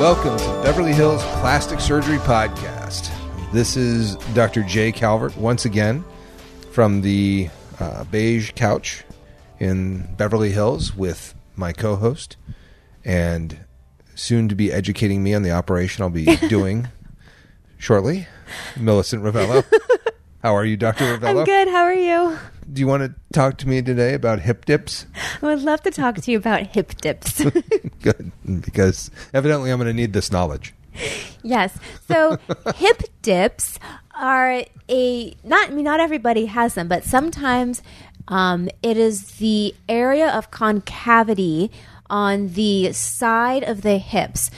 Welcome to Beverly Hills Plastic Surgery Podcast. This is Dr. Jay Calvert once again from the uh, beige couch in Beverly Hills with my co host and soon to be educating me on the operation I'll be doing shortly, Millicent Rovelo. How are you, Dr. Rovelo? I'm good. How are you? Do you want to talk to me today about hip dips? I would love to talk to you about hip dips. Good, because evidently I'm going to need this knowledge. yes. So hip dips are a not I mean not everybody has them, but sometimes um, it is the area of concavity on the side of the hips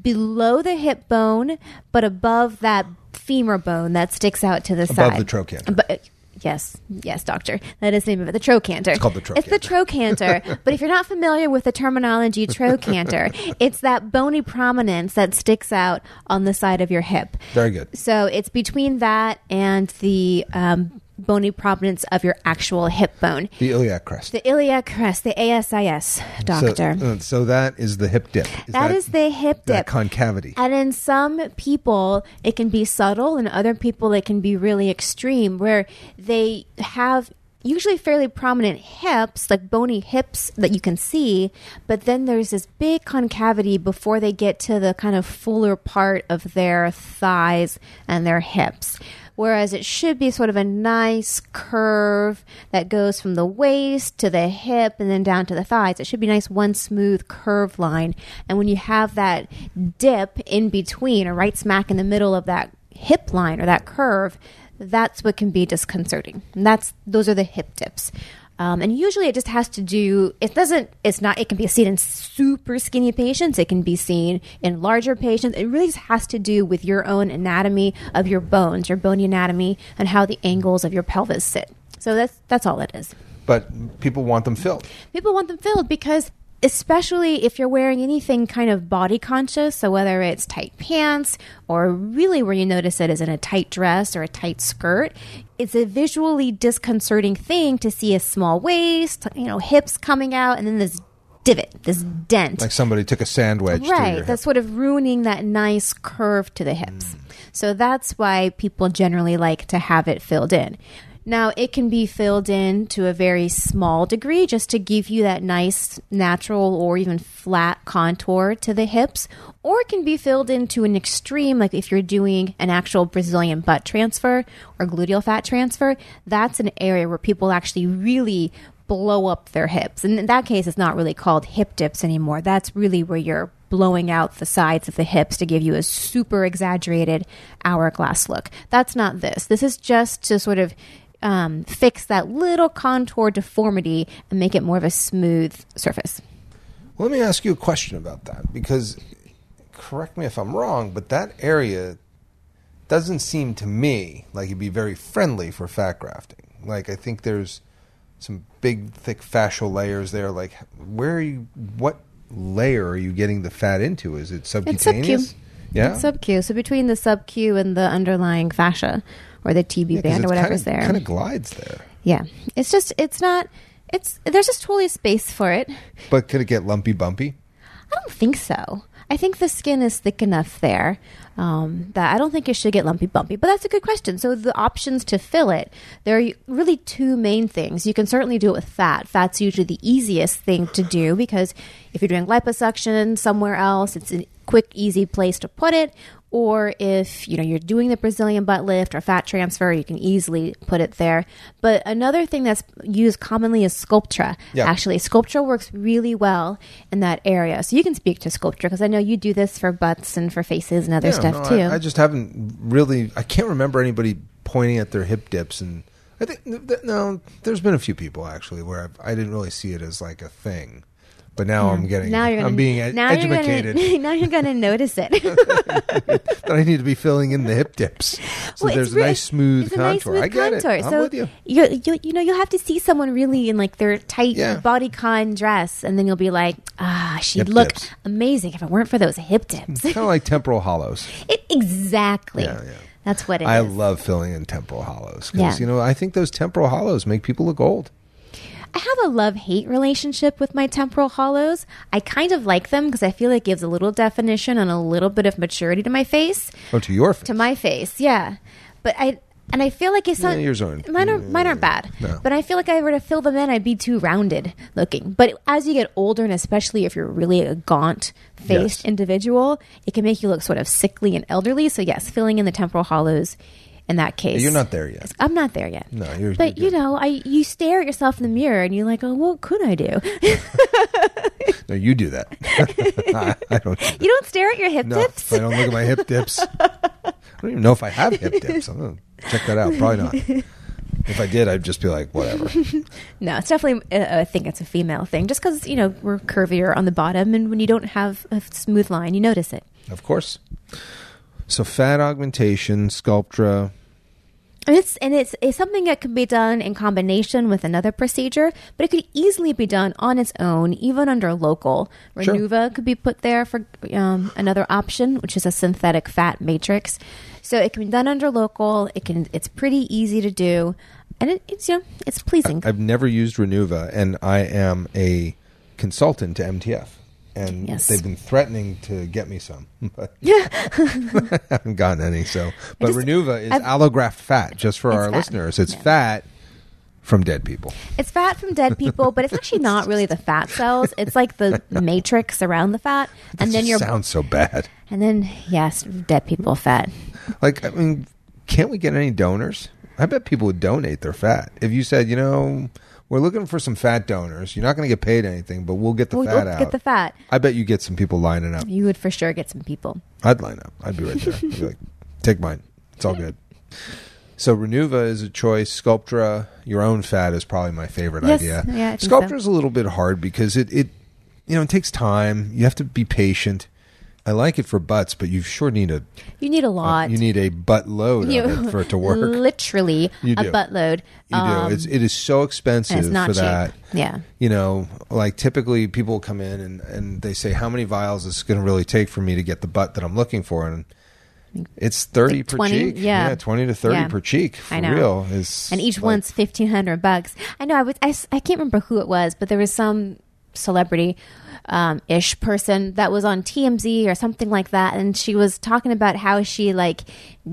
below the hip bone, but above that femur bone that sticks out to the side. Above the trochanter. But, yes, yes, doctor. That is the name of it. The trochanter. It's called the trochanter. It's the trochanter. but if you're not familiar with the terminology trochanter, it's that bony prominence that sticks out on the side of your hip. Very good. So it's between that and the um, bony prominence of your actual hip bone. The iliac crest. The iliac crest, the ASIS, doctor. So, uh, so that is the hip dip. that is the hip that dip. concavity. And in some people, it can be subtle, and other people, it can be really extreme, where they have usually fairly prominent hips, like bony hips that you can see, but then there's this big concavity before they get to the kind of fuller part of their thighs and their hips. Whereas it should be sort of a nice curve that goes from the waist to the hip and then down to the thighs. It should be nice, one smooth curve line. And when you have that dip in between or right smack in the middle of that hip line or that curve, that's what can be disconcerting. And that's those are the hip dips. Um, and usually it just has to do it doesn't it's not it can be seen in super skinny patients. It can be seen in larger patients. It really just has to do with your own anatomy of your bones your bony anatomy and how the angles of your pelvis sit. So that's that's all it is. But people want them filled. people want them filled because especially if you're wearing anything kind of body conscious so whether it's tight pants or really where you notice it is in a tight dress or a tight skirt it's a visually disconcerting thing to see a small waist you know hips coming out and then this divot this dent. Like somebody took a sand wedge right that's sort of ruining that nice curve to the hips. Hmm. So that's why people generally like to have it filled in now it can be filled in to a very small degree just to give you that nice natural or even flat contour to the hips or it can be filled in to an extreme like if you're doing an actual brazilian butt transfer or gluteal fat transfer that's an area where people actually really blow up their hips. And in that case, it's not really called hip dips anymore. That's really where you're blowing out the sides of the hips to give you a super exaggerated hourglass look. That's not this. This is just to sort of um, fix that little contour deformity and make it more of a smooth surface. Well, let me ask you a question about that because, correct me if I'm wrong, but that area doesn't seem to me like it'd be very friendly for fat grafting. Like I think there's some big, thick fascial layers there. Like where are you? What layer are you getting the fat into? Is it It's subcutaneous? sub-Q. Yeah. It's sub-Q. So between the sub-Q and the underlying fascia or the TB band or whatever's there. Kind of glides there. yeah. It's just, it's not, it's, there's just totally space for it. But could it get lumpy bumpy? I don't think so. I think the skin is thick enough there um, that I don't think it should get lumpy bumpy. But that's a good question. So the options to fill it, there are really two main things. You can certainly do it with fat. Fat's usually the easiest thing to do because if you're doing liposuction somewhere else, it's a quick, easy place to put it. Or if you know you're doing the Brazilian butt lift or fat transfer, you can easily put it there. But another thing that's used commonly is Sculptra. Yeah. Actually, Sculptra works really well in that area. So you can speak to Sculptra because I know you do this for butts and for faces and other Yeah, stuff no, too. I, I just haven't really. I can't remember anybody pointing at their hip dips, and I think no. There's been a few people actually where I've, I didn't really see it as like a thing, but now I'm getting. now you're gonna, I'm being now You're educated gonna, now you're going to notice it. that I need to be filling in the hip dips. So Well, there's it's a nice smooth contour. nice smooth I get contour. it. I'm so with you. You, you you know you'll have to see someone really in like their tight Yeah. body con dress, and then you'll be like, ah, she'd Hip look dips. amazing if it weren't for those hip dips. kind of like temporal hollows. it, exactly. Yeah, yeah. That's what it is. I love filling in temporal hollows because Yeah. you know I think those temporal hollows make people look old. I have a love hate relationship with my temporal hollows. I kind of like them because I feel it gives a little definition and a little bit of maturity to my face, Oh, to your face. to my face. Yeah, but I and I feel like it's not Yeah, yours aren't- mine are mine aren't bad. No. But I feel like if I were to fill them in, I'd be too rounded looking. But as you get older, and especially if you're really a gaunt faced Yes. individual, it can make you look sort of sickly and elderly. So yes, filling in the temporal hollows. In that case, You're not there yet. I'm not there yet. No, you're- But you're you know, I you stare at yourself in the mirror and you're like, oh, what could I do? No, you do that. I, I don't. Do that. you don't stare at your hip No, tips. I don't look at my hip dips. I don't even know if I have hip dips. I'm gonna check that out. Probably not. If I did, I'd just be like, whatever. No, it's definitely. Uh, I think it's a female thing, just because you know we're curvier on the bottom, and when you don't have a smooth line, you notice it. Of course. So fat augmentation, Sculptra. And it's and it's, it's something that can be done in combination with another procedure, but it could easily be done on its own, even under local. Sure. Renuva could be put there for um, another option, which is a synthetic fat matrix. So it can be done under local. It can. It's pretty easy to do, and it, it's you know it's pleasing. I've never used Renuva, and I am a consultant to MTF. And Yes. they've been threatening to get me some, but I haven't gotten any. So, but just- Renuva is I've- allograft fat, just for our fat. listeners. It's Yeah. fat from dead people. It's fat from dead people, but it's actually not really the fat cells. It's like the matrix around the fat, and then you're sounds so bad. and then yes, dead people fat. Like, I mean, can't we get any donors? I bet people would donate their fat. If you said, you know, we're looking for some fat donors, you're not going to get paid anything, but we'll get the We'll, fat we'll out. get the fat. I bet you get some people lining up. You would for sure get some people. I'd line up. I'd be right there. I'd be like, take mine. It's all good. So Renuva is a choice. Sculptra, your own fat is probably my favorite Yes, idea. yeah, Sculptra so. is a little bit hard because it, it, you know, it takes time. You have to be patient. I like it for butts, but you sure need a You need a lot. you need a butt load You- of it for it to work. Literally You a do. buttload. You Um, do. It's it is so expensive it's not for cheap. that. Yeah. You know, like typically people come in and, and they say, How many vials is going to really take for me to get the butt that I'm looking for? And it's 30 Like per cheek. Yeah. 20 to 30 Yeah. per cheek. For I know. real. Is and each like- one's fifteen hundred bucks. I know. I was. I, I can't remember who it was, but there was some celebrity um, ish person that was on TMZ or something like that, and she was talking about how she like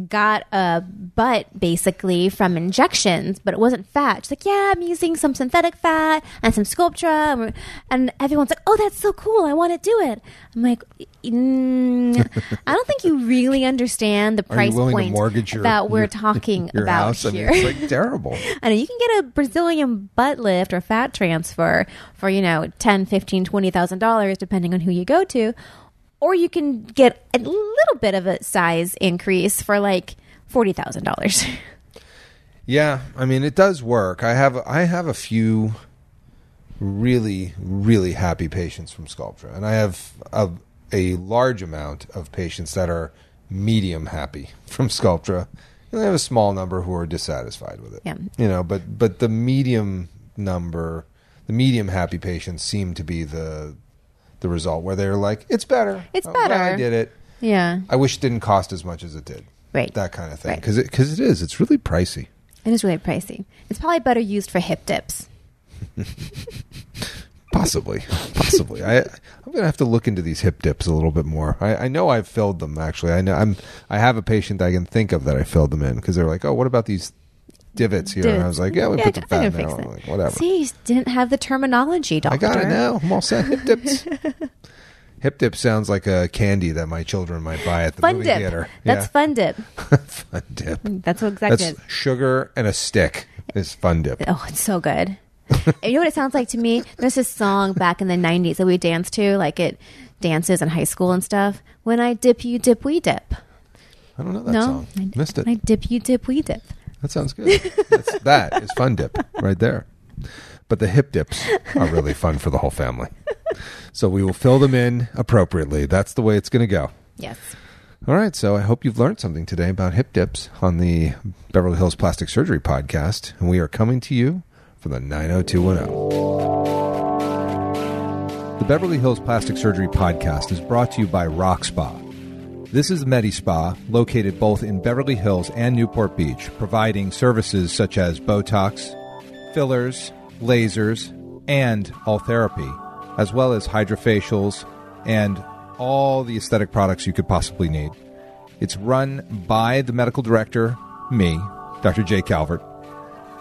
got a butt basically from injections, but it wasn't fat. She's like, "Yeah, I'm using some synthetic fat and some Sculptra," and everyone's like, "Oh, that's so cool! I want to do it." I'm like, mm, "I don't think you really understand the price point your, that we're your, talking your about house? here." I mean, it's like terrible. I know you can get a Brazilian butt lift or fat transfer for you know ten, fifteen, twenty thousand $100 depending on who you go to, or you can get a little bit of a size increase for like $40,000. Yeah, I mean it does work. I have I have a few really really happy patients from Sculptra, and I have a, a large amount of patients that are medium happy from Sculptra, and I have a small number who are dissatisfied with it. Yeah. You know, but but the medium number, the medium happy patients seem to be the the result where they're like, it's better. It's oh, I'm glad I did it. yeah. I wish it didn't cost as much as it did. Right. That kind of thing, Right. because it, 'cause it is. It's really pricey. It is really pricey. It's probably better used for hip dips. Possibly, possibly. I I'm gonna have to look into these hip dips a little bit more. I, I know I've filled them actually. I know I'm I have a patient I can think of that I filled them in because they're like, oh, what about these divots here? And I was like, yeah, we Yeah, put I fat in there. fix I'm it. like, whatever. See, you didn't have the terminology, doctor. I got it now. I'm all set. Hip dips. hip dip sounds like a candy that my children might buy at the Fun movie dip. theater. That's yeah. fun dip. fun dip. Mm, that's what exactly That's sugar and a stick is fun dip. Oh, it's so good. You know what it sounds like to me? There's this song back in the 90s that we danced to, like it dances in high school and stuff. When I dip, you dip, we dip. I don't know that no? song. I, Missed it. When I dip, you dip, we dip. That sounds good. That's, that is fun dip right there. But the hip dips are really fun for the whole family. So we will fill them in appropriately. That's the way it's going to go. Yes. All right. So I hope you've learned something today about hip dips on the Beverly Hills Plastic Surgery podcast. And we are coming to you from the 90210. The Beverly Hills Plastic Surgery podcast is brought to you by Rock Spa. This is MediSpa, located both in Beverly Hills and Newport Beach, providing services such as Botox, fillers, lasers, and all therapy, as well as hydrofacials and all the aesthetic products you could possibly need. It's run by the medical director, me, Dr. Jay Calvert.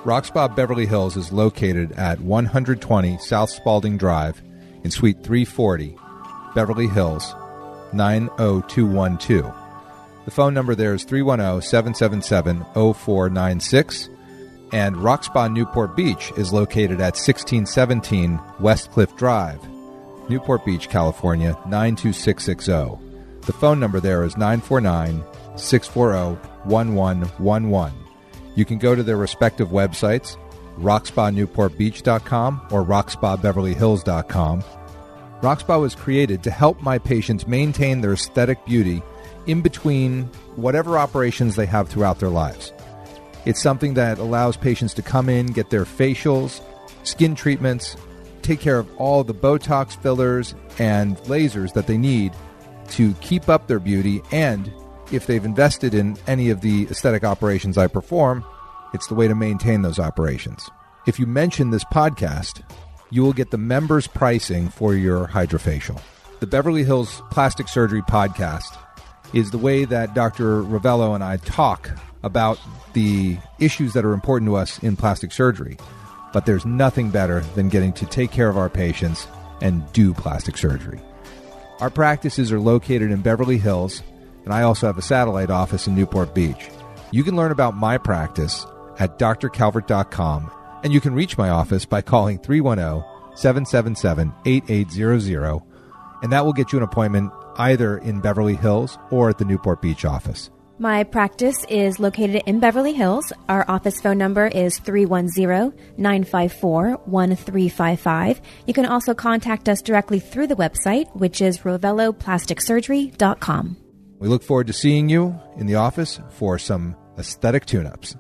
Rock Spa Beverly Hills is located at 120 South Spalding Drive in Suite 340, Beverly Hills, 90212. The phone number there is 310 777 0496. And Rock Spa Newport Beach is located at 1617 West Cliff Drive, Newport Beach, California 92660. The phone number there is 949 640 1111. You can go to their respective websites, rockspanewportbeach.com or rockspabeverlyhills.com. Rockspa was created to help my patients maintain their aesthetic beauty in between whatever operations they have throughout their lives. It's something that allows patients to come in, get their facials, skin treatments, take care of all the Botox fillers and lasers that they need to keep up their beauty. And if they've invested in any of the aesthetic operations I perform, it's the way to maintain those operations. If you mention this podcast, you will get the members' pricing for your hydrofacial. The Beverly Hills Plastic Surgery Podcast is the way that Dr. Rovelo and I talk about the issues that are important to us in plastic surgery. But there's nothing better than getting to take care of our patients and do plastic surgery. Our practices are located in Beverly Hills, and I also have a satellite office in Newport Beach. You can learn about my practice at drcalvert.com, and you can reach my office by calling 310 777 8800, and that will get you an appointment either in Beverly Hills or at the Newport Beach office. My practice is located in Beverly Hills. Our office phone number is 310-954-1355. You can also contact us directly through the website, which is roveloplasticsurgery.com. We look forward to seeing you in the office for some aesthetic tune-ups.